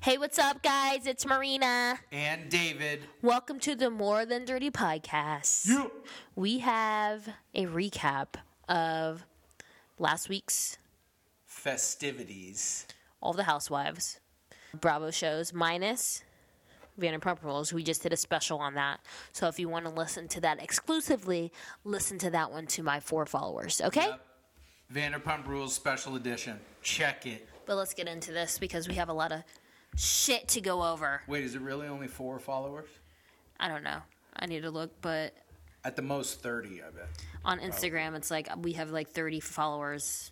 Hey, what's up, guys? It's Marina. And David. Welcome to the More Than Dirty podcast. We have a recap of last week's Festivities. All the Housewives Bravo shows minus Vanderpump Rules. We just did a special on that. So if you want to listen to that exclusively, listen to that one to my four followers, okay? Yep. Vanderpump Rules Special Edition. Check it. But let's get into this because we have a lot of shit to go over. Wait, is it really only four followers? I don't know. I need to look, but At the most 30, I bet. on Instagram, it's like we have like 30 followers,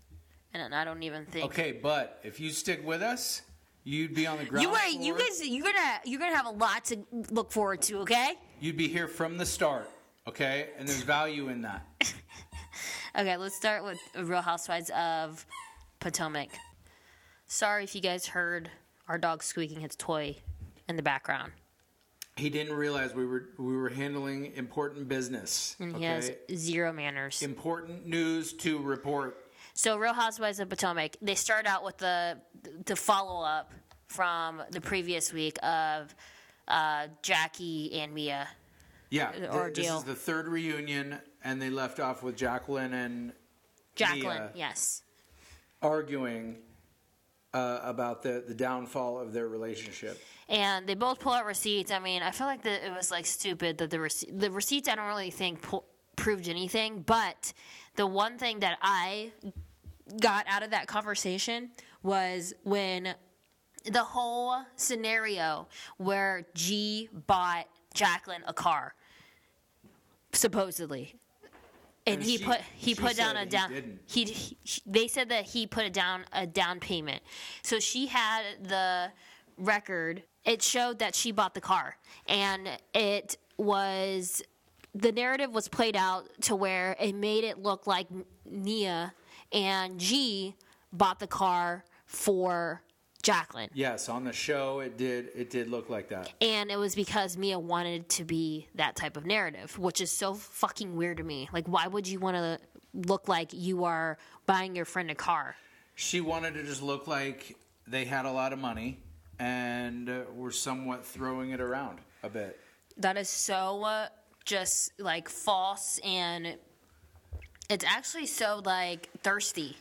and I don't even think. Okay, but if you stick with us, you'd be on the ground You wait. You floor. guys, you're gonna you're gonna have a lot to look forward to. Okay. You'd be here from the start, okay? And there's value in that. Okay. Let's start with Real Housewives of Potomac. Sorry if you guys heard our dog squeaking his toy in the background, He didn't realize we were we were handling important business. and okay? he has zero manners. important news to report. So, Real Housewives of Potomac, they start out with the the follow up from the previous week of uh, Jackie and Mia. Yeah, The this is the third reunion, and they left off with Jacqueline and Jacqueline, Mia. yes. arguing uh, about the, the downfall of their relationship. And they both pull out receipts. I mean, I feel like that it was like stupid that the rece- the receipts I don't really think pu- proved anything. But the one thing that I got out of that conversation was when the whole scenario where G bought Jacqueline a car, supposedly. And, he she- put he put down a he down didn't. he, he they said that he put down a down payment. So she had the record. It showed that she bought the car, and it was the narrative was played out to where it made it look like Mia and G bought the car for Jacqueline. Yes, on the show it did it did look like that. And it was because Mia wanted to be that type of narrative, which is so fucking weird to me. Like, why would you want to look like you are buying your friend a car? She wanted to just look like they had a lot of money and uh, were somewhat throwing it around a bit. That is so uh, just like false, and it's actually so like thirsty.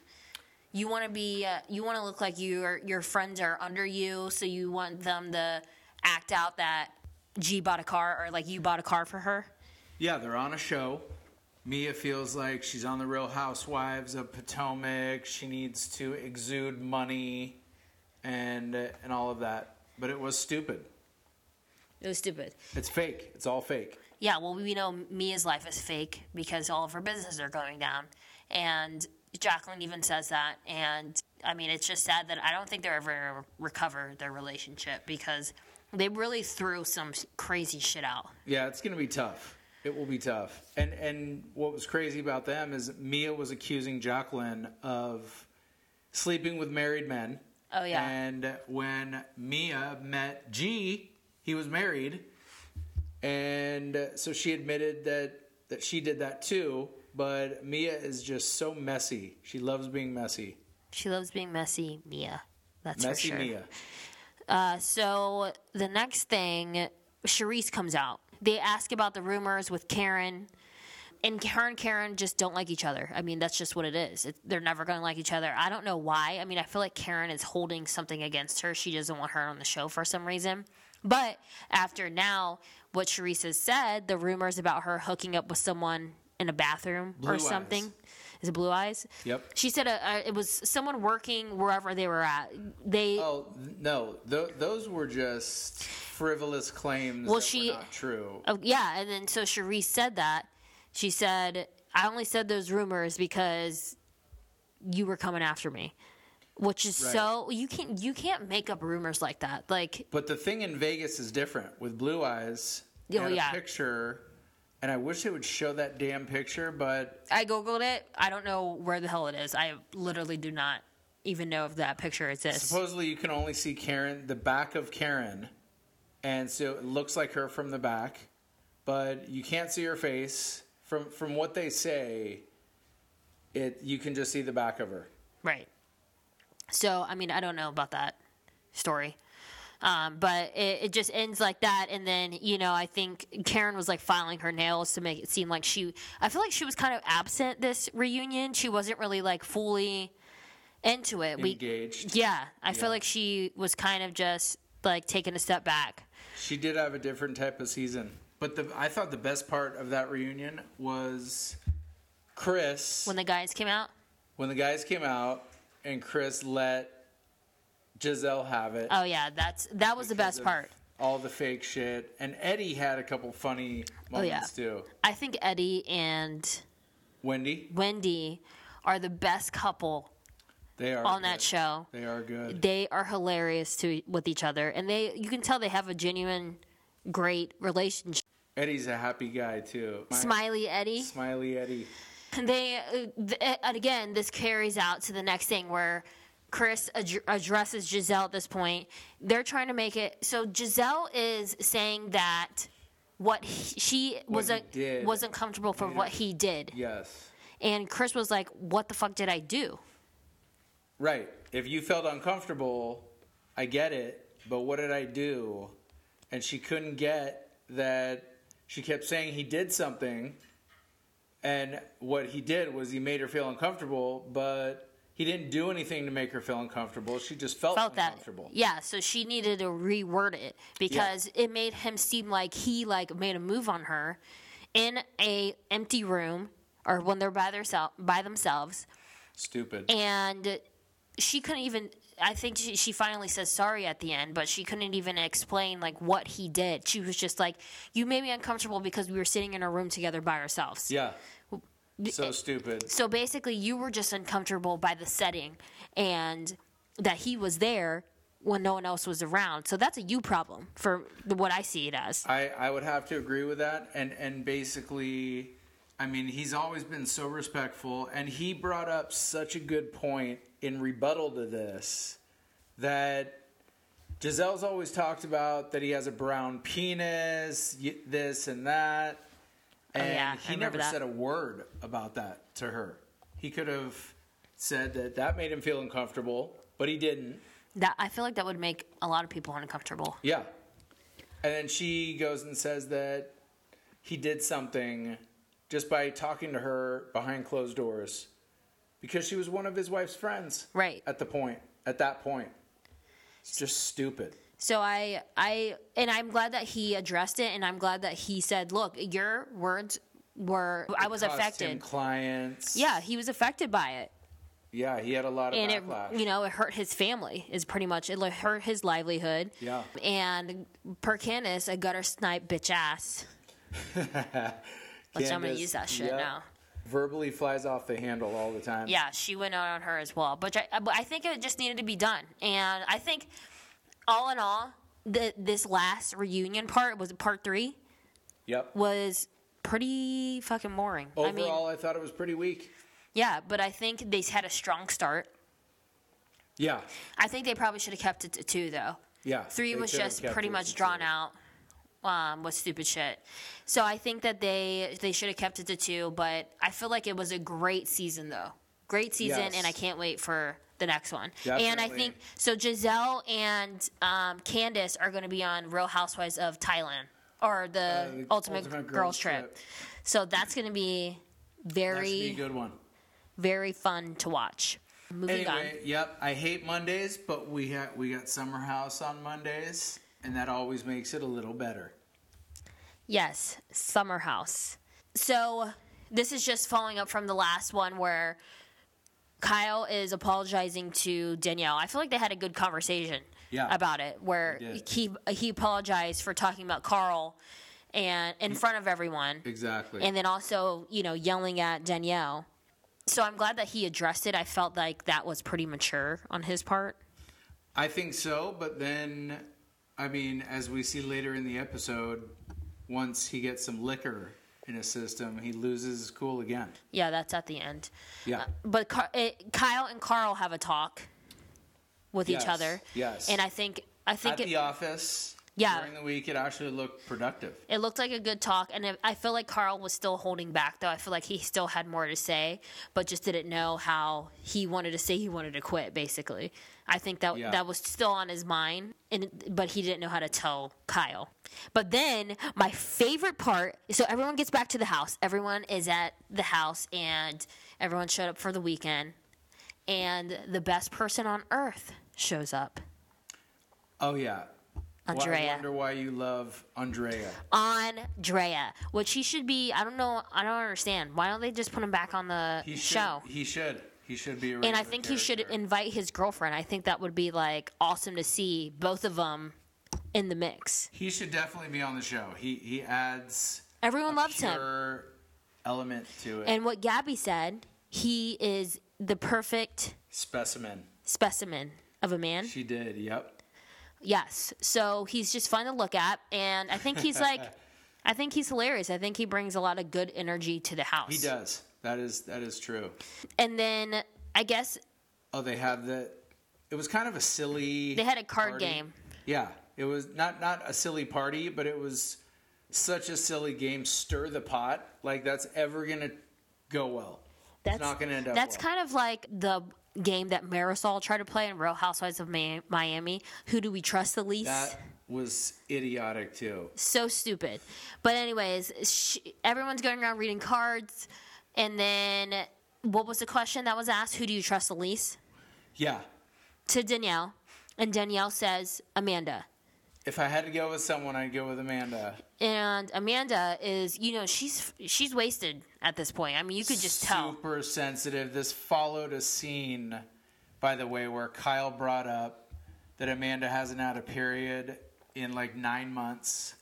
You want to be, uh, you want to look like your your friends are under you, so you want them to act out that G bought a car or like you bought a car for her. Yeah, they're on a show. Mia feels like she's on the Real Housewives of Potomac. She needs to exude money and uh, and all of that. But it was stupid. It was stupid. It's fake. It's all fake. Yeah, well, we know Mia's life is fake because all of her businesses are going down. And Jacqueline even says that. And I mean, it's just sad that I don't think they're ever going to recover their relationship because they really threw some crazy shit out. Yeah, it's gonna be tough. It will be tough. And and what was crazy about them is Mia was accusing Jacqueline of sleeping with married men. Oh, yeah. And when Mia met G, he was married, and uh, so she admitted that that she did that too. But Mia is just so messy. She loves being messy. She loves being messy, Mia. That's Messy for sure. Mia. Uh, so the next thing, Charrisse comes out. They ask about the rumors with Karen. And her and Karen just don't like each other. I mean, that's just what it is. It, they're never going to like each other. I don't know why. I mean, I feel like Karen is holding something against her. She doesn't want her on the show for some reason. But after now, what Charrisse has said, the rumors about her hooking up with someone in a bathroom Blue or Eyes. something. Is it Blue Eyes? Yep. She said uh, uh, it was someone working wherever they were at. They Oh no, Th- those were just frivolous claims Well, she- not true. Oh, yeah, and then so Charrisse said that. She said, I only said those rumors because you were coming after me. Which is Right. so you can't you can't make up rumors like that. Like But the thing in Vegas is different. With Blue Eyes, Oh, had a yeah. picture, and I wish it would show that damn picture, but I googled it. I don't know where the hell it is. I literally do not even know if that picture exists. supposedly you can only see Karen, the back of Karen, and so it looks like her from the back, but you can't see her face. From from what they say, it you can just see the back of her. Right. So, I mean, I don't know about that story. Um, but it, it just ends like that, and then you know I think Karen was like filing her nails to make it seem like she. I feel like she was kind of absent this reunion. She wasn't really like fully into it. Engaged. We, yeah, I Yeah. feel like she was kind of just like taking a step back. She did have a different type of season. But the I thought the best part of that reunion was Chris when the guys came out. when the guys came out and Chris let Gizelle have it. Oh yeah, that's that was the best part. All the fake shit. And Eddie had a couple funny Oh, yeah. moments too. I think Eddie and Wendy, Wendy are the best couple they are on that show. They are good. They are hilarious to with each other, and they you can tell they have a genuine, great relationship. Eddie's a happy guy too. My- Smiley Eddie. Smiley Eddie. They uh, and again, this carries out to the next thing where Chris ad- addresses Gizelle at this point. They're trying to make it so Gizelle is saying that what he, she wasn't did. wasn't comfortable for what he did, Yes. and Chris was like, "What the fuck did I do?" Right. If you felt uncomfortable, I get it, but what did I do? And she couldn't get that she kept saying he did something and what he did was he made her feel uncomfortable, but he didn't do anything to make her feel uncomfortable. She just felt, felt that uncomfortable. yeah so she needed to reword it because it made him seem like he like made a move on her in a empty room or when they're by their by themselves Stupid. and she couldn't even i think she, she finally says sorry at the end but she couldn't even explain like what he did she was just like you made me uncomfortable because we were sitting in a room together by ourselves yeah. So stupid. so basically, you were just uncomfortable by the setting and that he was there when no one else was around. So that's a you problem for what I see it as. I, I would have to agree with that. And, and basically, I mean, he's always been so respectful. And he brought up such a good point in rebuttal to this that Gizelle's always talked about that he has a brown penis, this and that. And Oh, yeah, he never that. said a word about that to her. He could have said that that made him feel uncomfortable, but he didn't. That I feel like that would make a lot of people uncomfortable. Yeah. And then she goes and says that he did something just by talking to her behind closed doors because she was one of his wife's friends. Right. At the point, at that point. It's just stupid. So I I and I'm glad that he addressed it and I'm glad that he said, "Look, your words were I was affected." clients. Yeah, he was affected by it. Yeah, he had a lot of and it you know it hurt his family is pretty much it hurt his livelihood Yeah. and per Candiace a gutter snipe bitch ass which i'm gonna use that shit yep, now Verbally flies off the handle all the time. yeah she went out on her as well but I, but I think it just needed to be done and i think all in all the, this last reunion part was part three Yep. was pretty fucking boring i mean Overall, I thought it was pretty weak. yeah but i think they had a strong start Yeah. i think they probably should have kept it to two though Yeah. Three was just pretty much drawn two. out um, with stupid shit. So I think that they they should have kept it to two, but I feel like it was a great season though. Great season, Yes. and I can't wait for the next one. And I Definitely. think so. Gizelle and um, Candiace are going to be on Real Housewives of Thailand or the, Uh, the Ultimate, Ultimate Girls, Girls Trip. Trip. So that's going to be be a very good one. very fun to watch. Moving on. Anyway, yep. I hate Mondays, but we ha- we got Summer House on Mondays, and that always makes it a little better. Yes, Summer House. So this is just following up from the last one where Kyle is apologizing to Danielle. I feel like they had a good conversation Yeah, about it where he he apologized for talking about Carl and in front of everyone Exactly. and then also, you know, yelling at Danielle. So I'm glad that he addressed it. I felt like that was pretty mature on his part. I think so, but then, I mean, as we see later in the episode, once he gets some liquor in his system, he loses his cool again. Yeah, that's at the end. Yeah. Uh, but Car- it, Kyle and Carl have a talk with each other. yes. And I think I think At it, the office, Yeah. During the week, it actually looked productive. It looked like a good talk, and it, I feel like Carl was still holding back, though. I feel like he still had more to say, but just didn't know how he wanted to say he wanted to quit. Basically, I think that Yeah. that was still on his mind, and but he didn't know how to tell Kyle. But then my favorite part, so everyone gets back to the house. Everyone is at the house, and everyone showed up for the weekend, and the best person on earth shows up, Oh yeah. Well, I Andrea. wonder why you love Andrea. Andrea, which he should be. I don't know. I don't understand. Why don't they just put him back on the He should, show? He should. He should be. And I think he should invite his girlfriend. I think that would be like awesome to see both of them in the mix. He should definitely be on the show. He he adds Everyone a loves him. element to it. And what Gabby said, he is the perfect Specimen. specimen of a man. She did. Yep. Yes. So he's just fun to look at, and I think he's like, I think he's hilarious. I think he brings a lot of good energy to the house. He does. That is that is true. And then I guess Oh, they had the. It was kind of a silly. they had a card party. game. Yeah, it was not not a silly party, but it was such a silly game. Stir the pot. Like that's ever gonna go well. That's not gonna end up That's well. kind of like the game that Marisol tried to play in Real Housewives of Miami. Who do we trust the least? That was idiotic too. so stupid. But anyways, sh everyone's going around reading cards, and then what was the question that was asked? Who do you trust the least? Yeah. To Danielle, and Danielle says Amanda. If I had to go with someone, I'd go with Amanda. And Amanda is, you know, she's she's wasted at this point. I mean, you could just tell. Super sensitive. This followed a scene, by the way, where Kyle brought up that Amanda hasn't had a period in like nine months.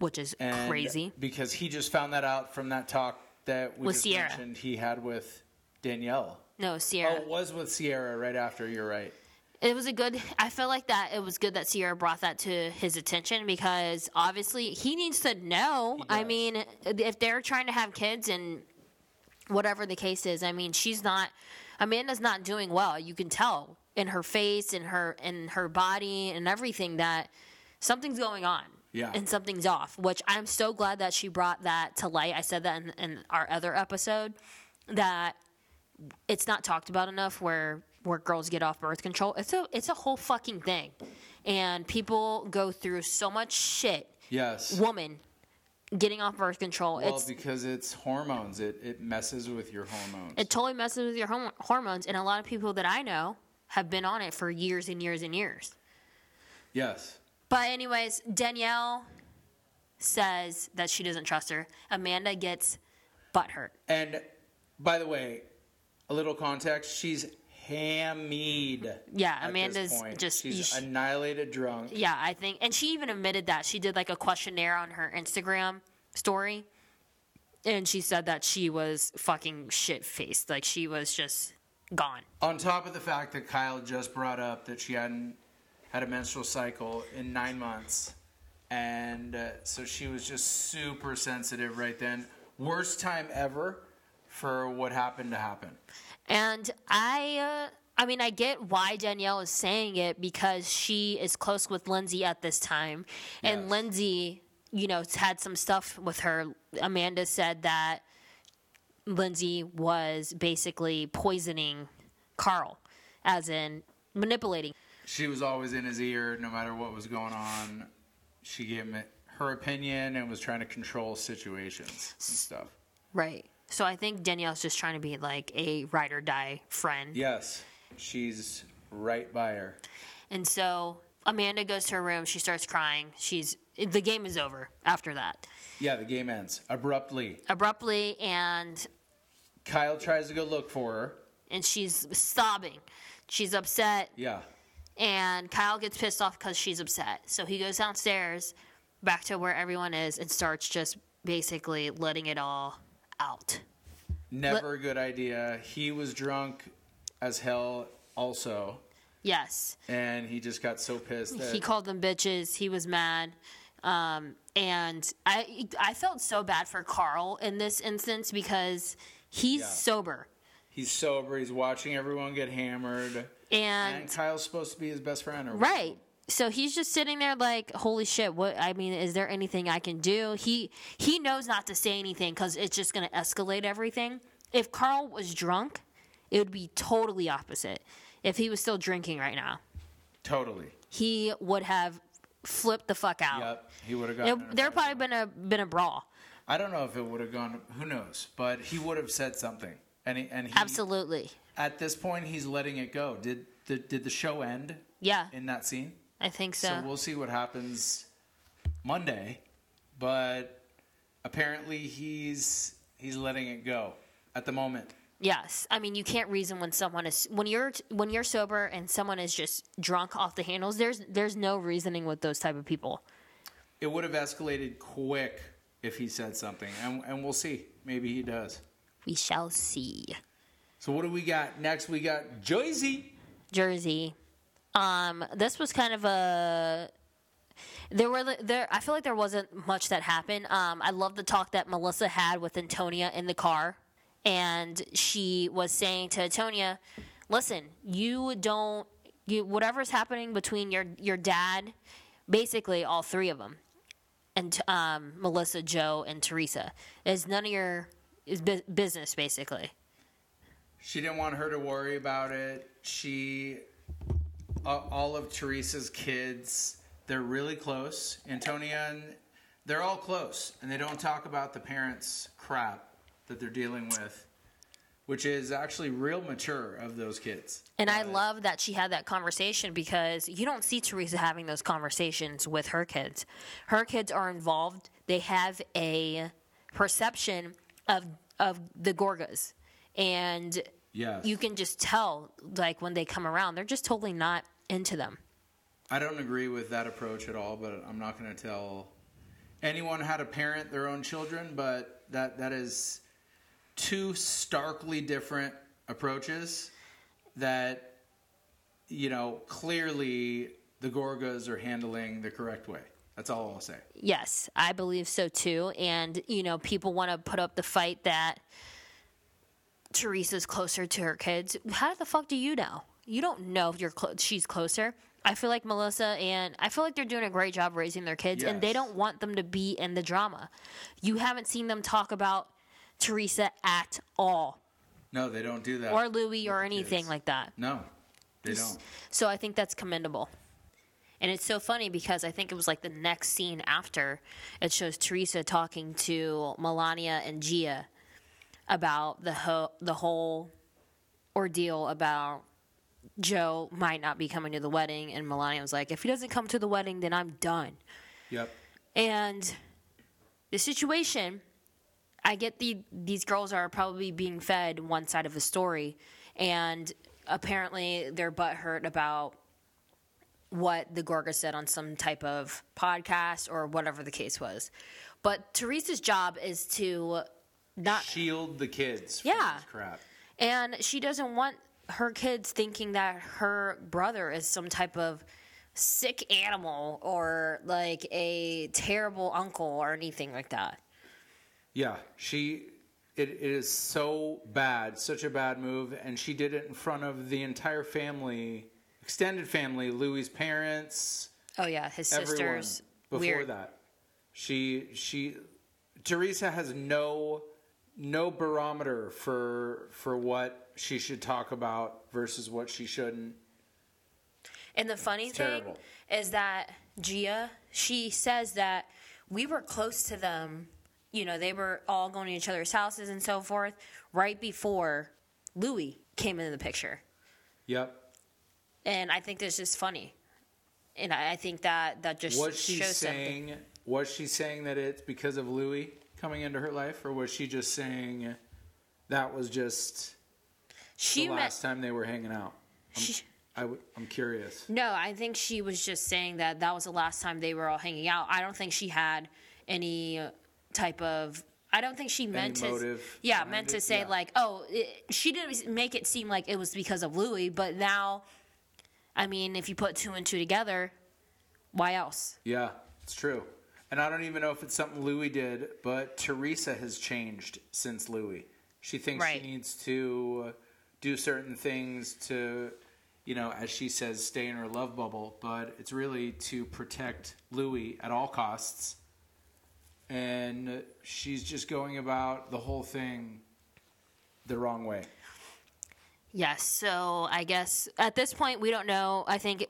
which is And crazy. Because he just found that out from that talk that we With just Ciara. mentioned he had with Danielle. No, Ciara. Oh, it was with Ciara right after. You're right. It was a good. I feel like that it was good that Ciara brought that to his attention because obviously he needs to know. I mean, if they're trying to have kids and whatever the case is, I mean, she's not. Amanda's not doing well. You can tell in her face, in her in her body, and everything that something's going on. Yeah. And something's off, which I'm so glad that she brought that to light. I said that in, in our other episode that it's not talked about enough where where girls get off birth control. It's a it's a whole fucking thing. And people go through so much shit. Yes. Woman getting off birth control. well, it's because it's hormones. It it messes with your hormones. it totally messes with your hom- hormones and a lot of people that I know have been on it for years and years and years. yes. But anyways, Danielle says that she doesn't trust her. Amanda gets butthurt. And by the way, a little context. She's hammied. Yeah, Amanda's just- She's sh- annihilated drunk. Yeah, I think, and she even admitted that she did like a questionnaire on her Instagram story, and she said that she was fucking shit faced, like she was just gone. On top of the fact that Kyle just brought up that she hadn't had a menstrual cycle in nine months. And uh, so she was just super sensitive right then. Worst time ever for what happened to happen. And I, uh, I mean, I get why Danielle is saying it because she is close with Lindsay at this time, and Yes. Lindsay, you know, had some stuff with her. Amanda said that Lindsay was basically poisoning Carl, as in manipulating. She was always in his ear no matter what was going on. She gave him her opinion and was trying to control situations and stuff. Right. So I think Danielle's just trying to be like a ride or die friend. Yes, she's right by her. And so Amanda goes to her room. She starts crying. She's the game is over after that Yeah, the game ends abruptly. abruptly, and Kyle tries to go look for her. and she's sobbing. She's upset, Yeah. And Kyle gets pissed off because she's upset. So he goes downstairs, back to where everyone is, and starts just basically letting it all out. Never a good idea. He was drunk as hell also. Yes. And he just got so pissed that he called them bitches. He was mad. Um, and I I felt so bad for Carl in this instance because he's Yeah. sober he's sober. He's watching everyone get hammered. And, And Kyle's supposed to be his best friend. Or right. so he's just sitting there like, holy shit! What? I mean, is there anything I can do? He he knows not to say anything because it's just going to escalate everything. If Carl was drunk, it would be totally opposite. If he was still drinking right now, Totally. he would have flipped the fuck out. Yep. He would have It, gotten. in a there probably been a been a brawl. I don't know if it would have gone. Who knows? But he would have said something. And he, and he, Absolutely, At this point, he's letting it go. Did the, did the show end yeah, in that scene? I think so. So we'll see what happens Monday. But apparently, he's he's letting it go at the moment. Yes, I mean you can't reason when someone is when you're when you're sober and someone is just drunk off the handles. There's there's no reasoning with those type of people. It would have escalated quick if he said something, and and we'll see. Maybe he does. We shall see. So what do we got next? We got Jersey. Jersey. Um, this was kind of a. There were there. I feel like there wasn't much that happened. Um, I love the talk that Melissa had with Antonia in the car, and she was saying to Antonia, "Listen, you don't. You whatever's happening between your your dad, basically all three of them, and um, Melissa, Joe, and Teresa is none of your is bu- business basically." She didn't want her to worry about it. She, uh, all of Teresa's kids, they're really close. Antonia and they're all close, and they don't talk about the parents' crap that they're dealing with, which is actually real mature of those kids. And I love that she had that conversation because you don't see Teresa having those conversations with her kids. Her kids are involved. They have a perception of of the Gorgas. And Yes. you can just tell like when they come around, they're just totally not into them. I don't agree with that approach at all, but I'm not going to tell anyone how to parent their own children, but that that is two starkly different approaches that you know, clearly the Gorgas are handling the correct way. That's all I'll say. Yes, I believe so too. And, you know, people want to put up the fight that Teresa's closer to her kids. How the fuck do you know? You don't know if you're clo- she's closer. I feel like Melissa and I feel like they're doing a great job raising their kids, and they don't want them to be in the drama. You haven't seen them talk about Teresa at all, No, they don't do that. or Louis, or anything kids. like that. no, they don't. So I think that's commendable. And it's so funny because I think it was like the next scene after it shows Teresa talking to Milania and Gia about the ho- the whole ordeal about Joe might not be coming to the wedding and Milania was like if he doesn't come to the wedding then I'm done. Yep. And the situation, I get the these girls are probably being fed one side of the story, and apparently they're butthurt about what the Gorga said on some type of podcast or whatever the case was. But Teresa's job is to not Shield the kids from Yeah. this crap. and she doesn't want her kids thinking that her brother is some type of sick animal or like a terrible uncle or anything like that. Yeah, she. It, it is so bad, such a bad move, and she did it in front of the entire family, extended family, Louis' parents, Oh yeah, his everyone. sisters. Before weird. that, she she, Teresa has no no barometer for for what she should talk about versus what she shouldn't. And the funny It's thing terrible. is that Gia, she says that we were close to them. You know, they were all going to each other's houses and so forth right before Louis came into the picture. Yep. And I think that's just funny. And I I think that that just Was she shows something. saying? Was she saying that it's because of Louis coming into her life, or was she just saying that was just She the last time they were hanging out? I'm, She- I w- I'm curious. No, I think she was just saying that that was the last time they were all hanging out. I don't think she had any type of. I don't think she meant to. yeah, meant to say Yeah. like, oh, it, she didn't make it seem like it was because of Louis, but now, I mean, if you put two and two together, why else? Yeah, it's true. And I don't even know if it's something Louis did, but Teresa has changed since Louis. She thinks Right. she needs to uh, do certain things to you know, as she says, stay in her love bubble, but it's really to protect Louis at all costs. And she's just going about the whole thing the wrong way. Yes. So I guess at this point we don't know. I think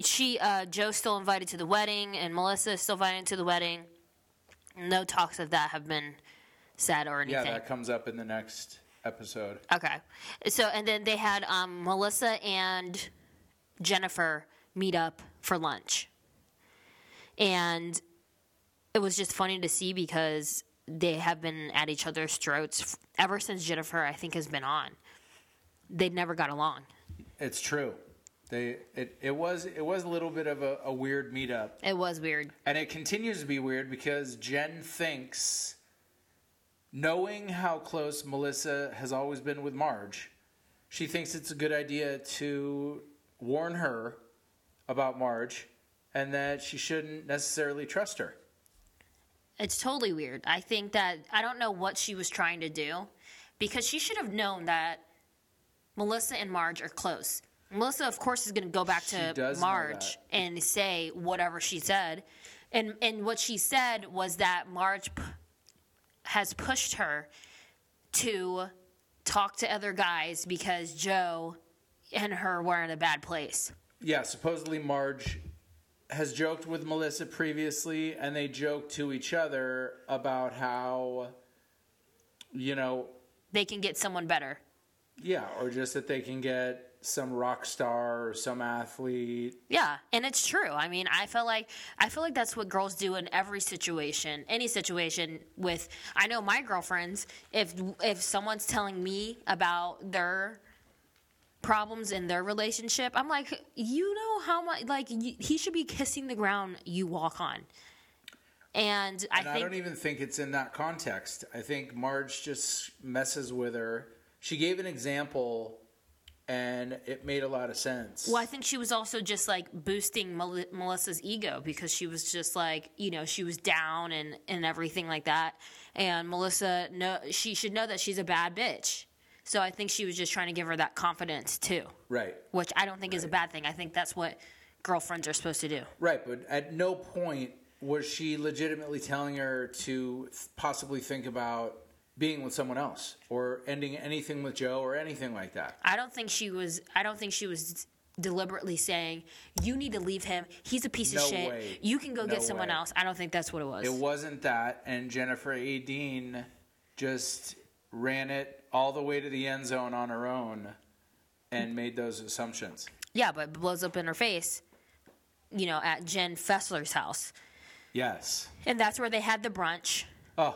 she, uh, Joe's still invited to the wedding, and Melissa is still invited to the wedding. No talks of that have been said or anything. Yeah, that comes up in the next episode. Okay. So and then they had um, Melissa and Jennifer meet up for lunch. And it was just funny to see because they have been at each other's throats ever since Jennifer I think has been on. They never got along. It's true. They it, it was it was a little bit of a, a weird meetup. It was weird. And it continues to be weird because Jen thinks knowing how close Melissa has always been with Marge, she thinks it's a good idea to warn her about Marge and that she shouldn't necessarily trust her. It's totally weird. I think that I don't know what she was trying to do because she should have known that Melissa and Marge are close. Melissa, of course, is going to go back She to does know Marge that. and say whatever she said, and and what she said was that Marge p- has pushed her to talk to other guys because Joe and her were in a bad place. Yeah, supposedly Marge has joked with Melissa previously, and they joked to each other about how, you know, They can get someone better. yeah, or just that they can get some rock star or some athlete. Yeah, and it's true. I mean, I feel like I feel like that's what girls do in every situation, any situation with I know my girlfriends, if if someone's telling me about their problems in their relationship, I'm like, you know how much like y he should be kissing the ground you walk on. And I And I, think don't even think it's in that context. I think Marge just messes with her. She gave an example, and it made a lot of sense. Well, I think she was also just like boosting Mel- Melissa's ego because she was just like, you know, she was down and, and everything like that. And Melissa, no, she should know that she's a bad bitch. So I think she was just trying to give her that confidence too, Right. which I don't think is a bad thing. I think that's what girlfriends are supposed to do. Right, but at no point was she legitimately telling her to possibly think about being with someone else or ending anything with Joe or anything like that. I don't think she was. I don't think she was deliberately saying you need to leave him. He's a piece No of shit. way. You can go No get someone way. else. I don't think that's what it was. It wasn't that, and Jennifer Aydin just ran it all the way to the end zone on her own and made those assumptions. yeah, but it blows up in her face. You know, at Jen Fessler's house. Yes. And that's where they had the brunch. Oh,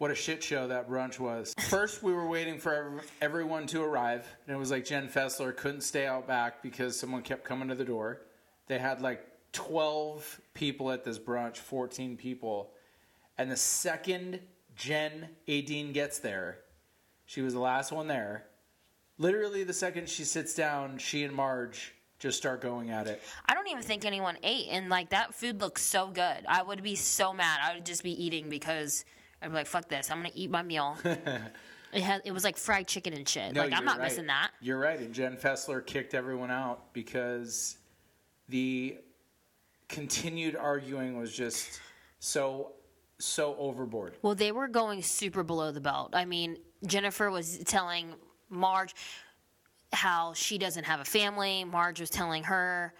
what a shit show that brunch was. First, we were waiting for everyone to arrive, and it was like Jen Fessler couldn't stay out back because someone kept coming to the door. They had like 12 people at this brunch, 14 people. And the second Jen Aydin gets there, she was the last one there. Literally, the second she sits down, she and Marge just start going at it. I don't even think anyone ate, and like that food looks so good. I would be so mad. I would just be eating because I'd be like, "Fuck this! I'm gonna eat my meal." it had it was like fried chicken and shit. No, like I'm not right. missing that. You're right. And Jen Fessler kicked everyone out because the continued arguing was just so so overboard. Well, they were going super below the belt. I mean, Jennifer was telling Marge how she doesn't have a family. Marge was telling her,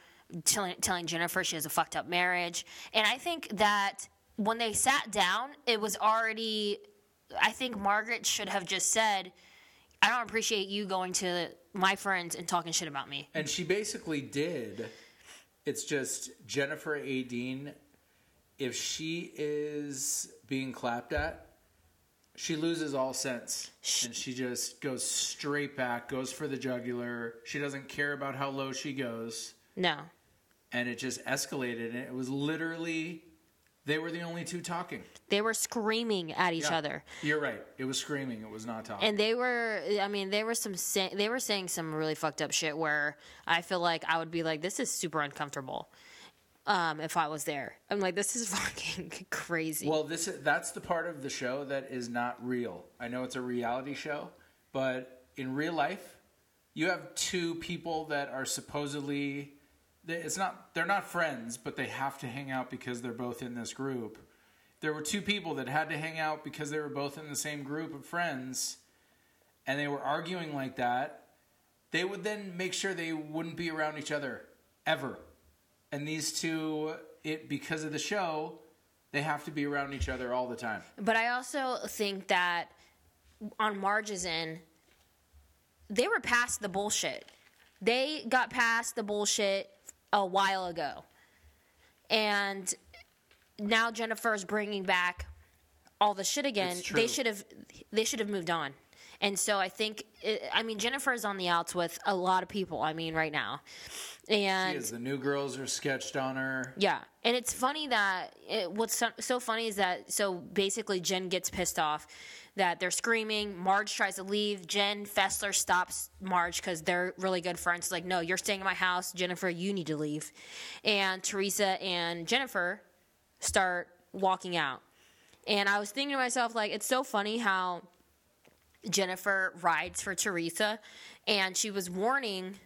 telling, telling Jennifer she has a fucked up marriage. And I think that when they sat down, it was already. I think Margaret should have just said, I don't appreciate you going to my friends and talking shit about me. And she basically did. It's just Jennifer Aydin. If she is being clapped at, she loses all sense. And she just goes straight back, goes for the jugular. She doesn't care about how low she goes. No. And it just escalated. And it was literally, they were the only two talking. They were screaming at each Yeah. other. You're right. It was screaming. It was not talking. and they were i mean they were some say, they were saying some really fucked up shit where i feel like i would be like this is super uncomfortable um, if i was there i'm like this is fucking crazy well, this is, that's the part of the show that is not real. I know it's a reality show, but in real life, you have two people that are supposedly it's not they're not friends, but they have to hang out because they're both in this group. There were two people that had to hang out because they were both in the same group of friends and they were arguing like that. They would then make sure they wouldn't be around each other ever. And these two it because of the show, they have to be around each other all the time. But I also think that on Marge's end, they were past the bullshit. They got past the bullshit a while ago. And now Jennifer's bringing back all the shit again. They should have they should have moved on. And so I think eh, I mean Jennifer is on the outs with a lot of people. I mean right now. And Because the new girls are sketched on her. yeah, and it's funny that it, what's so, so funny is that so basically Jen gets pissed off that they're screaming. Marge tries to leave. Jen Fessler stops Marge because they're really good friends. She's like, no, you're staying in my house, Jennifer. You need to leave. And Teresa and Jennifer start walking out. And I was thinking to myself, like, it's so funny how Jennifer rides for Teresa, and she was warning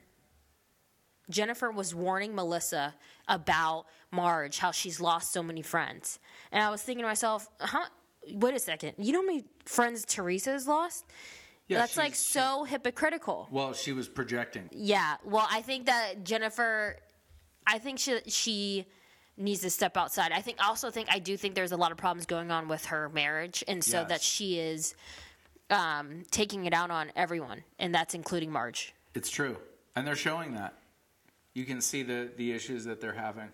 Jennifer was warning Melissa about Marge, how she's lost so many friends. And I was thinking to myself, huh? Wait a second. You know how many friends Teresa's lost? Yeah, That's she's- like so hypocritical. Well, she was projecting. Yeah. Well, I think that Jennifer, I think she she needs to step outside. I think also think I do think there's a lot of problems going on with her marriage, and so Yes. that she is um, taking it out on everyone, and that's including Marge. It's true, and they're showing that. You can see the the issues that they're having.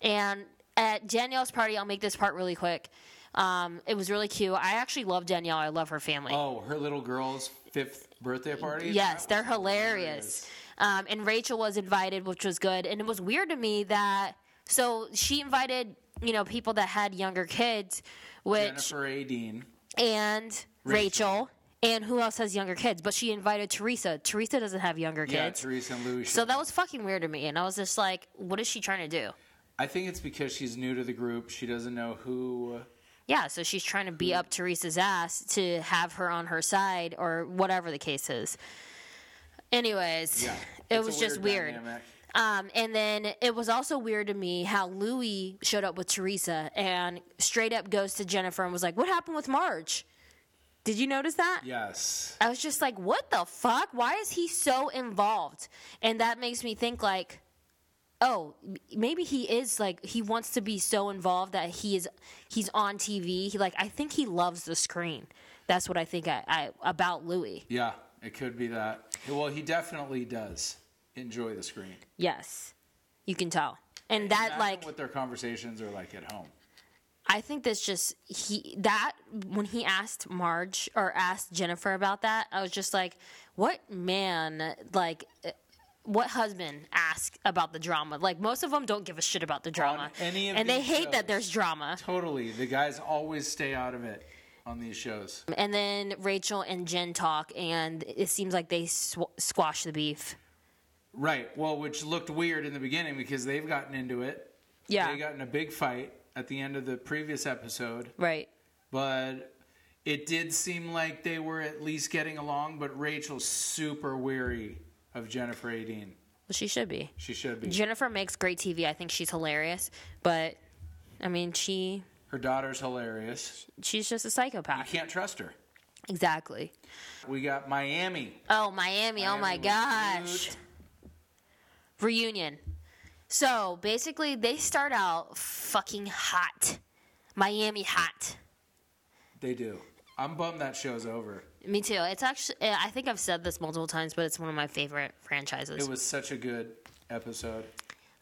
And at Danielle's party, I'll make this part really quick. Um, it was really cute. I actually love Danielle. I love her family. Oh, her little girl's fifth birthday party. yes, they're was hilarious. Um, and Rachel was invited, which was good. And it was weird to me that so she invited you know people that had younger kids, which Jennifer Aydin. and Rachel. And who else has younger kids? But she invited Teresa. Teresa doesn't have younger kids. Yeah. Teresa and Louis. so that was fucking weird to me. And I was just like, what is she trying to do? I think it's because she's new to the group. She doesn't know who. Yeah, so she's trying to beat up Teresa's ass to have her on her side or whatever the case is. Anyways, Yeah, it was just weird. dynamic. Um, and then it was also weird to me how Louis showed up with Teresa and straight up goes to Jennifer and was like, What happened with Marge? Did you notice that? Yes. I was just like, What the fuck? Why is he so involved? And that makes me think, like, oh, maybe he is like he wants to be so involved that he is he's on TV. He like I think he loves the screen. That's what I think I, I about Louis. Yeah, it could be that. Well, he definitely does enjoy the screen. Yes, you can tell. And that Imagine like what their conversations are like at home. I think that's just he that when he asked Marge or asked Jennifer about that, I was just like, what man like. What husband ask about the drama? Like most of them don't give a shit about the drama, and they hate that there's drama. Totally. The guys always stay out of it on these shows. And then Rachel and Jen talk, and it seems like they sw- squash the beef. Right. Well, which looked weird in the beginning because they've gotten into it. Yeah. They got in a big fight at the end of the previous episode, Right. but it did seem like they were at least getting along. But Rachel's super weary of Jennifer Aydin. Well, she should be. She should be. Jennifer makes great TV. I think she's hilarious, but I mean, she Her daughter's hilarious. she's just a psychopath. You can't trust her. Exactly. We got Miami. Oh, Miami. oh my gosh. good. Reunion. So basically, they start out fucking hot. Miami hot. They do. I'm bummed that show's over. Me too. It's actually, eh, I think I've said this multiple times, but it's one of my favorite franchises. It was such a good episode.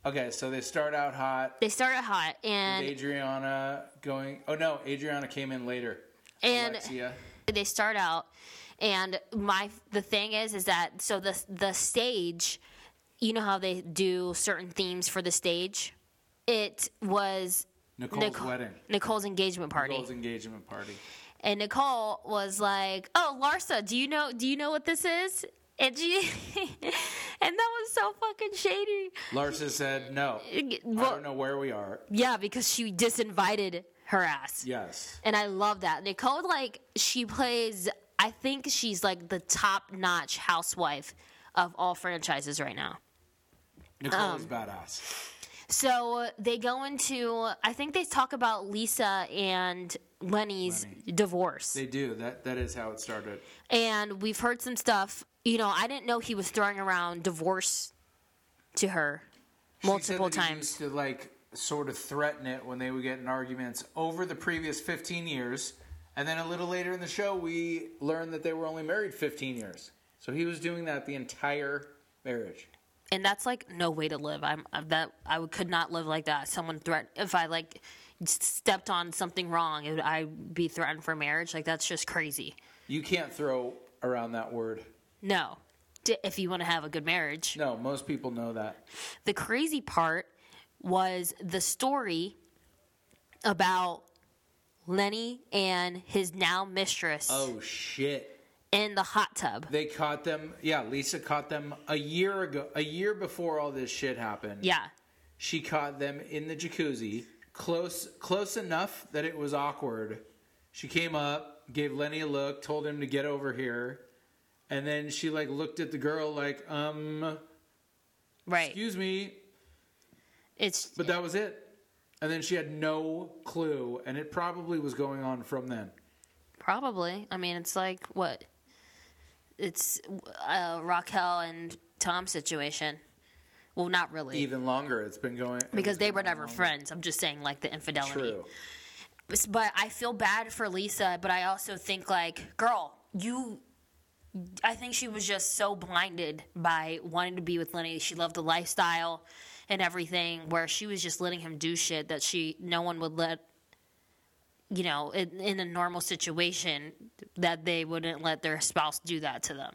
Okay, so they start out hot. they started hot, and Adriana going. Oh no, Adriana came in later. and Alexia. they start out and my the thing is is that so the the stage you know how they do certain themes for the stage it was Nicole's Nicole- wedding. Nicole's engagement party Nicole's engagement party. And Nicole was like oh Larsa do you know do you know what this is and she and that was so fucking shady Larsa said, "No, I don't know where we are." yeah because she disinvited her ass Yes, and I love that. Nicole, like, she plays I think she's like the top notch housewife of all franchises right now. Nicole Um, is badass. So they go into, I think they talk about Lisa and Lenny's Lenny. divorce. They do. That that is how it started. and we've heard some stuff. You know, I didn't know he was throwing around divorce to her multiple he times. used to like sort of threaten it when they would get in arguments over the previous 15 years, and then a little later in the show we learned that they were only married 15 years. So he was doing that the entire marriage. And that's like no way to live. I'm I'm- that I could not live like that. Someone threat if I like stepped on something wrong, it would, I'd be threatened for marriage. Like that's just crazy. You can't throw around that word. No, D- if you want to have a good marriage. No, most people know that. The crazy part was the story about Lenny and his now mistress Oh shit. In the hot tub. They caught them. Yeah, Lisa caught them a year ago, a year before all this shit happened. Yeah. She caught them in the jacuzzi, close close enough that it was awkward. She came up, gave Lenny a look, told him to get over here, and then she like looked at the girl like, um, Right. excuse me, It's but that was it. And then she had no clue, and it probably was going on from then. Probably. I mean, it's like what? It's uh, Raquel and Tom situation. Well, not really, Even longer, it's been going because they were never longer. friends. I'm just saying, like the infidelity. True. But I feel bad for Lisa. But I also think, like, girl, you. I think she was just so blinded by wanting to be with Lenny. She loved the lifestyle and everything, where she was just letting him do shit that she no one would let. You know, in, in a normal situation, that they wouldn't let their spouse do that to them.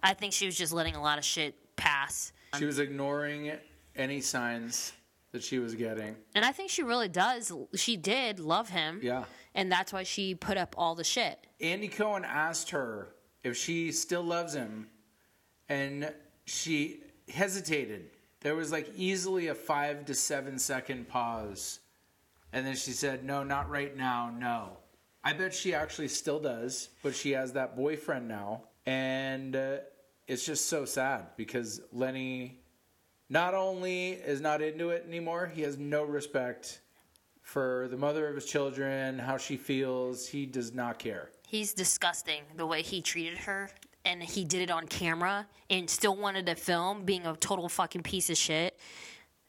I think she was just letting a lot of shit pass. She was ignoring any signs that she was getting. And I think she really does. She did love him. Yeah. And that's why she put up all the shit. Andy Cohen asked her if she still loves him, and she hesitated. There was like easily a five to seven second pause. And then she said, No, not right now, no. I bet she actually still does, but she has that boyfriend now. And uh, it's just so sad because Lenny not only is not into it anymore, he has no respect for the mother of his children, how she feels. He does not care. He's disgusting the way he treated her. And he did it on camera and still wanted to film being a total fucking piece of shit.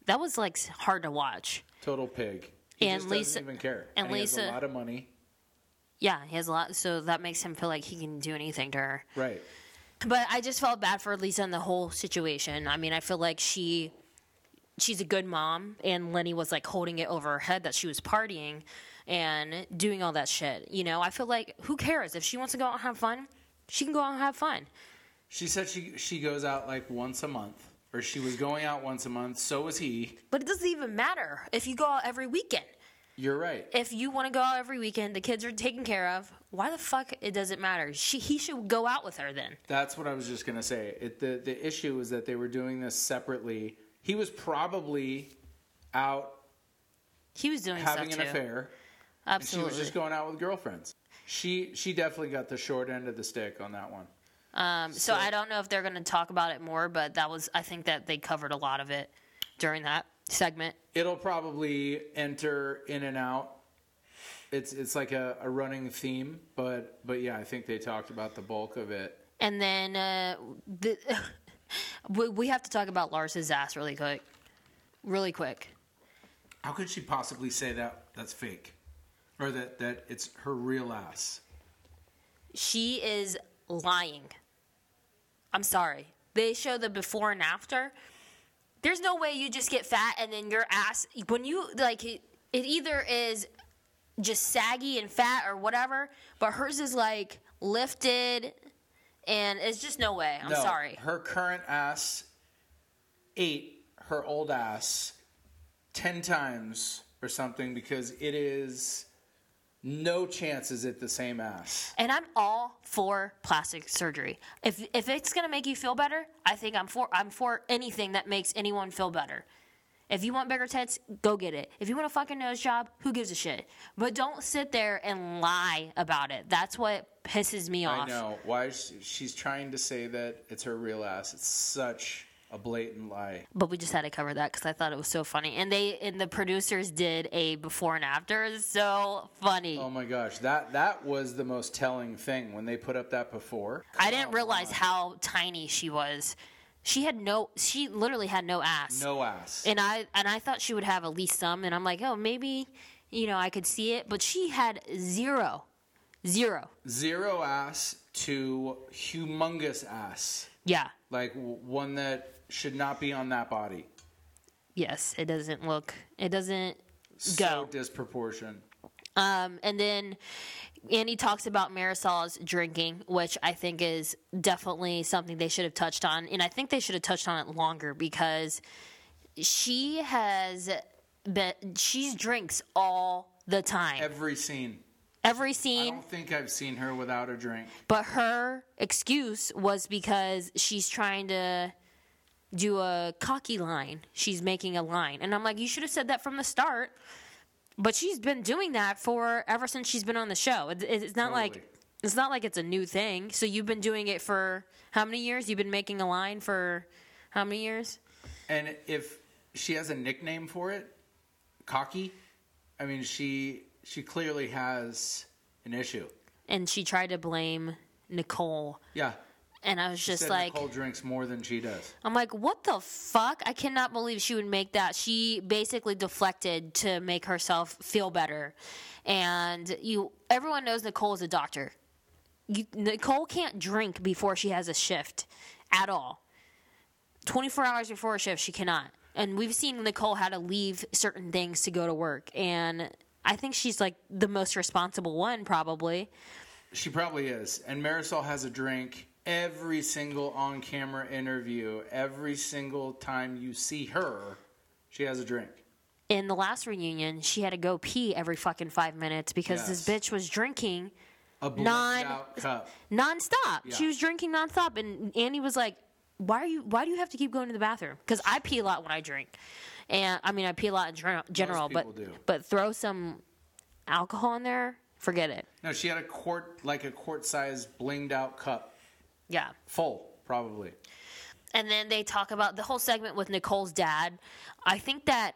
That was like hard to watch. Total pig. He And Lisa- doesn't even care. and he has Lisa- a lot of money. Yeah, he has a lot. So that makes him feel like he can do anything to her. Right. But I just felt bad for Lisa in the whole situation. I mean, I feel like she she's a good mom and Lenny was like holding it over her head that she was partying and doing all that shit. You know, I feel like who cares if she wants to go out and have fun? She can go out and have fun. She said she she goes out like once a month, or she was going out once a month. So was he. But it doesn't even matter if you go out every weekend. You're right. If you want to go out every weekend, the kids are taken care of. Why the fuck it doesn't matter? She he should go out with her then. That's what I was just gonna say. It, the the issue is that they were doing this separately. He was probably out He was doing having an too. affair, and she was just going out with girlfriends. She she definitely got the short end of the stick on that one. Um, so, I don't know if they're going to talk about it more, but that was I think that they covered a lot of it during that segment. It'll probably enter in and out. It's it's like a, a running theme, but but yeah, I think they talked about the bulk of it. And then uh, the, we, we have to talk about Larsa's ass really quick, really quick. How could she possibly say that that's fake, or that that it's her real ass? She is lying. I'm sorry. They show the before and after. There's no way you just get fat and then your ass when you like it, it either is just saggy and fat or whatever, but hers is like lifted and it's just no way. I'm No, sorry. Her current ass ate her old ass ten times or something because it is no chance is it the same ass. And I'm all for plastic surgery. If if it's gonna make you feel better, I think I'm for I'm for anything that makes anyone feel better. If you want bigger tits, go get it. If you want a fucking nose job, who gives a shit? But don't sit there and lie about it. That's what pisses me off. I know why she, she's trying to say that it's her real ass. It's such a blatant lie. But we just had to cover that because I thought it was so funny. And they and the producers did a before and after. It's so funny. Oh my gosh, that that was the most telling thing when they put up that before. I didn't realize how tiny she was. She had no. She literally had no ass. No ass. And I and I thought she would have at least some. And I'm like, oh, maybe you know I could see it. But she had zero, zero. Zero ass to humongous ass, Yeah. like one that should not be on that body. Yes. It doesn't look. It doesn't So go. disproportion. Um, and then Andy talks about Marysol's drinking, which I think is definitely something they should have touched on. And I think they should have touched on it longer because she has been, she drinks all the time. Every scene. Every scene. I don't think I've seen her without a drink. But her excuse was because she's trying to do a cocky line. She's making a line. And I'm like, you should have said that from the start. But she's been doing that for ever since she's been on the show. It, it's not Totally. like it's not like it's a new thing. So you've been doing it for how many years? You've been making a line for how many years? And if she has a nickname for it, cocky, I mean she she clearly has an issue. And she tried to blame Nicole. Yeah. And I was just like Nicole drinks more than she does. I'm like, what the fuck? I cannot believe she would make that. She basically deflected to make herself feel better. And you, everyone knows Nicole is a doctor. You, Nicole can't drink before she has a shift at all. 24 hours before a shift, she cannot. And we've seen Nicole how to leave certain things to go to work. And I think she's like the most responsible one, probably. She probably is. And Marysol has a drink every single on camera interview. Every single time you see her, she has a drink. in the last reunion, she had to go pee every fucking five minutes because this bitch was drinking A Non- cup. nonstop. Yeah. She was drinking nonstop, and Andy was like, "Why are you? Why do you have to keep going to the bathroom? Because I pee a lot when I drink, and I mean I pee a lot in gen- general, but do. but throw some alcohol in there, forget it. No, she had a quart, like a quart size blinged out cup. Yeah." Full, probably. And then they talk about the whole segment with Nicole's dad. I think that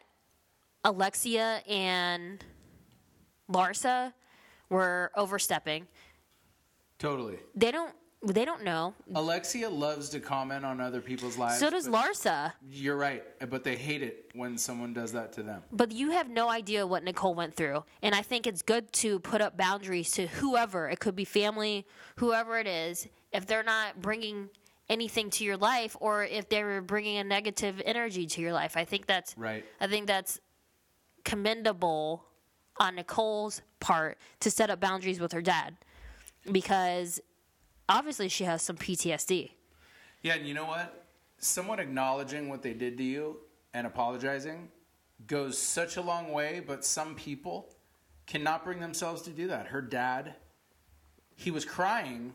Alexia and Larsa were overstepping. Totally. They don't. They don't know. Alexia loves to comment on other people's lives. So does Larsa. You're right, but they hate it when someone does that to them. But you have no idea what Nicole went through. And I think it's good to put up boundaries to whoever. It could be family, whoever it is. If they're not bringing anything to your life or if they're bringing a negative energy to your life. I think that's Right. I think that's commendable on Nicole's part to set up boundaries with her dad because obviously she has some PTSD. Yeah, and you know what? Someone acknowledging what they did to you and apologizing goes such a long way, but some people cannot bring themselves to do that. Her dad, he was crying,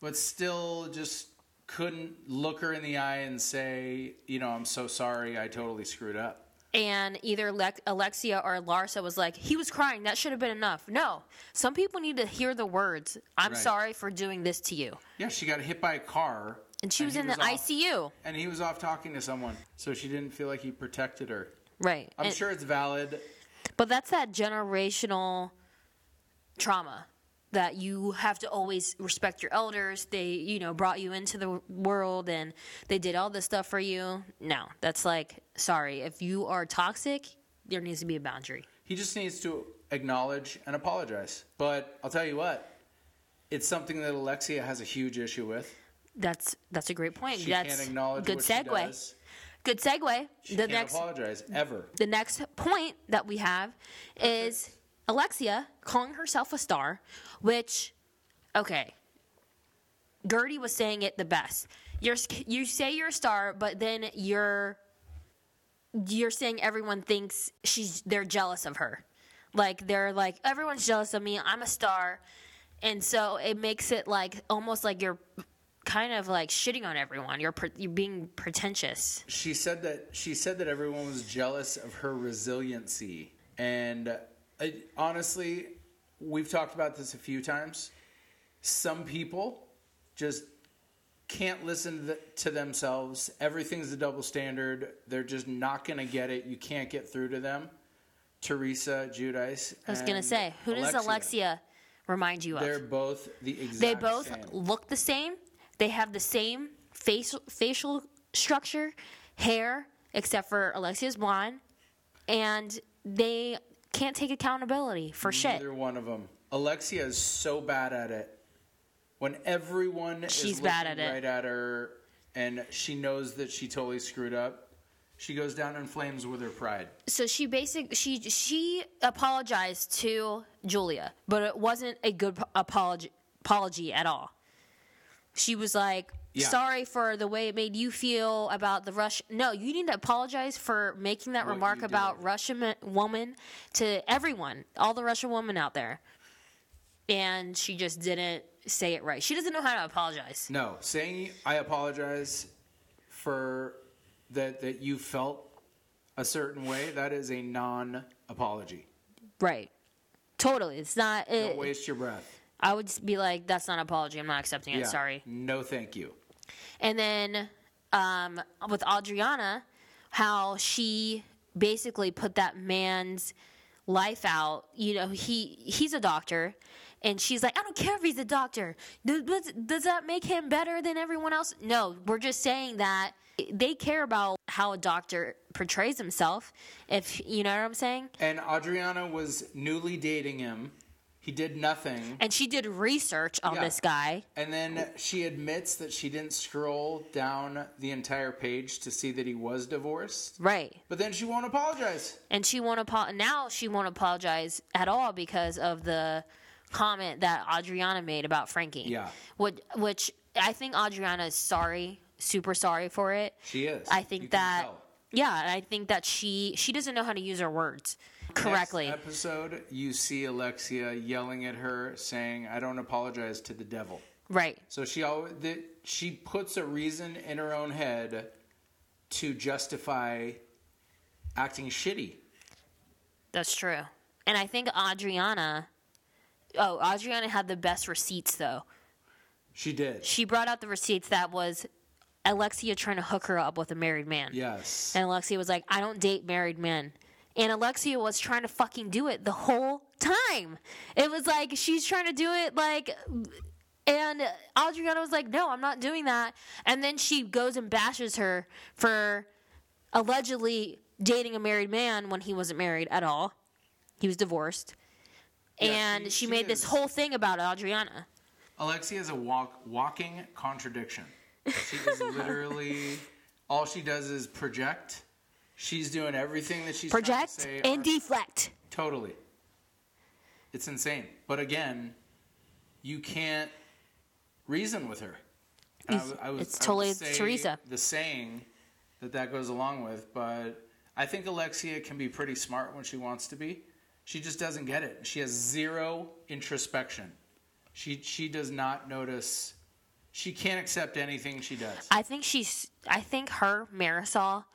but still just couldn't look her in the eye and say, you know, I'm so sorry, I totally screwed up. and either Le- Alexia or Larsa was like, he was crying. That should have been enough. No, some people need to hear the words. I'm Right. sorry for doing this to you. Yeah, she got hit by a car. And she was in the off- ICU. And he was off talking to someone, so she didn't feel like he protected her. Right. I'm And- sure it's valid. But that's that generational trauma that you have to always respect your elders. They, you know, brought you into the world and they did all this stuff for you. No, that's like, sorry, if you are toxic, there needs to be a boundary. He just needs to acknowledge and apologize. But I'll tell you what, it's something that Alexia has a huge issue with. That's that's a great point. She that's can't acknowledge good what segue. Good segue. She the can't next apologize ever. the next point that we have is Alexia calling herself a star, which, okay, Guerdy was saying it the best. You're you say you're a star, but then you're you're saying everyone thinks she's they're jealous of her. Like they're like everyone's jealous of me. I'm a star, and so it makes it like almost like you're kind of like shitting on everyone. You're pre- you're being pretentious. She said that she said that everyone was jealous of her resiliency, and I, honestly, we've talked about this a few times. Some people just can't listen to, the, to themselves. Everything's a double standard. They're just not going to get it. You can't get through to them. Teresa Giudice. I was gonna say, who does Alexia remind you of? They're both the exact they both same. look the same. They have the same facial facial structure, hair, except for Alexia's blonde, and they can't take accountability for shit. Neither one of them. Alexia is so bad at it. When everyone She's is bad looking at it. right at her, and she knows that she totally screwed up, she goes down in flames with her pride. So she basic she she apologized to Julia, but it wasn't a good apology apology at all. She was like, Yeah. "Sorry for the way it made you feel about the Russian." No, you need to apologize for making that What remark about. Russian ma- woman to everyone, all the Russian women out there. And she just didn't say it right. She doesn't know how to apologize. No, saying I apologize for that that you felt a certain way, that is a non-apology. Right. Totally. It's not. Don't waste your breath. I would be like, "That's not an apology. I'm not accepting it. Yeah. Sorry." No, thank you. And then um, with Adriana, how she basically put that man's life out. You know, he he's a doctor, and she's like, I don't care if he's a doctor. Does, does- that make him better than everyone else? No, we're just saying that they care about how a doctor portrays himself. If you know what I'm saying. And Adriana was newly dating him. He did nothing. And she did research on Yeah. this guy. And then she admits that she didn't scroll down the entire page to see that he was divorced. Right. But then she won't apologize. and she won't apo- now she won't apologize at all because of the comment that Adriana made about Frankie. Yeah. Which, which I think Adriana is sorry, super sorry for it. She is. I You think can that yeah, I think that she she doesn't know how to use her words correctly. Next episode, you see Alexia yelling at her, saying, "I don't apologize to the devil." Right. So she always the, she puts a reason in her own head to justify acting shitty. That's true. And I think Adriana Oh, Adriana had the best receipts though. She did. She brought out the receipts that was Alexia trying to hook her up with a married man. Yes. And Alexia was like, I don't date married men. And Alexia was trying to fucking do it the whole time. It was like she's trying to do it like and Adriana was like, "No, I'm not doing that." And then she goes and bashes her for allegedly dating a married man when he wasn't married at all. He was divorced. Yeah, and she- she, she made this whole thing about Adriana. Alexia is a walk, walking contradiction. She is literally all she does is project. She's doing everything that she's Project say and deflect. Totally. It's insane. But again, you can't reason with her. I I was- it's totally Teresa. The saying that that goes along with, but I think Alexia can be pretty smart when she wants to be. She just doesn't get it. She has zero introspection. She she does not notice. She can't accept anything she does. I think she's. I think her, Marysol,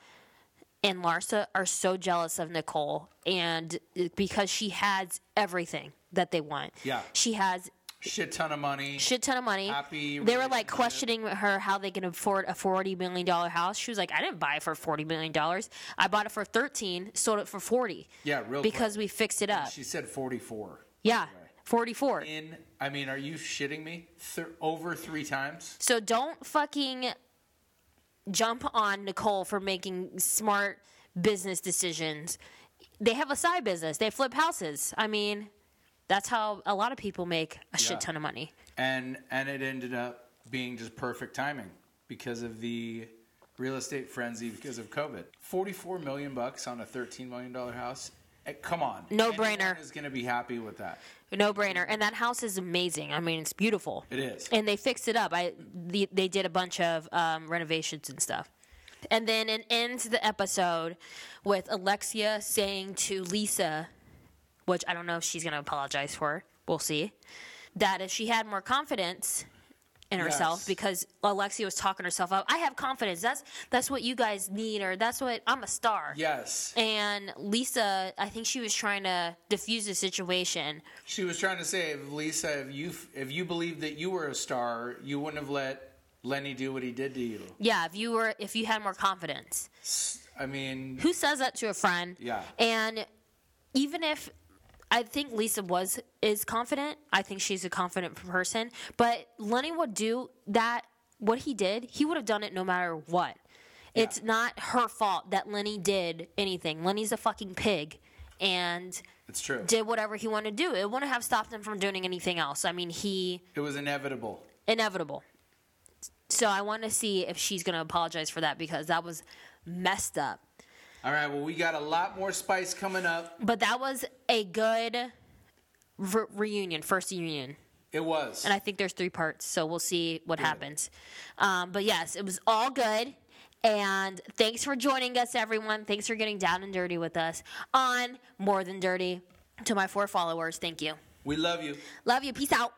and Larsa are so jealous of Nicole, and uh, because she has everything that they want. Yeah. she has Shit ton of money. shit ton of money. Happy they were like questioning her how they can afford a forty million dollar house. She was like, "I didn't buy it for forty million dollars. I bought it for thirteen, sold it for forty. Yeah, real because we fixed it up. She said forty four. yeah, forty four. in I mean, are you shitting me? Th- over three times? So don't fucking jump on Nicole for making smart business decisions. They have a side business. They flip houses. I mean, that's how a lot of people make a Yeah. shit ton of money. And and it ended up being just perfect timing because of the real estate frenzy because of COVID. Forty four million bucks on a thirteen million dollar house. Eh, come on, No brainer. is going to be happy with that. No brainer. And that house is amazing. I mean, it's beautiful. It is. And they fixed it up. I the, they did a bunch of um, renovations and stuff. And then it ends the episode with Alexia saying to Lisa, which I don't know if she's going to apologize for. We'll see. That if she had more confidence in herself Yes. because Alexia was talking herself up. I have confidence. That's that's what you guys need, or that's what I'm a star. Yes. And Lisa, I think she was trying to diffuse the situation. She was trying to say, Lisa, if you if you believed that you were a star, you wouldn't have let Lenny do what he did to you. Yeah, if you were, if you had more confidence. I mean, Who says that to a friend? Yeah. And even if I think Lisa was is confident, I think she's a confident person. But Lenny would do that. What he did, he would have done it no matter what. It's not her fault that Lenny did anything. Lenny's a fucking pig, and it's true. did whatever he wanted to do. It wouldn't have stopped him from doing anything else. I mean, he It was inevitable. inevitable. So I want to see if she's going to apologize for that because that was messed up. All right, well, we got a lot more spice coming up. But that was a good re- reunion, first reunion. It was. And I think there's three parts, so we'll see what happens. Um, but yes, it was all good. And thanks for joining us, everyone. Thanks for getting down and dirty with us on More Than Dirty. To my four followers, thank you. we love you. Love you. Peace out.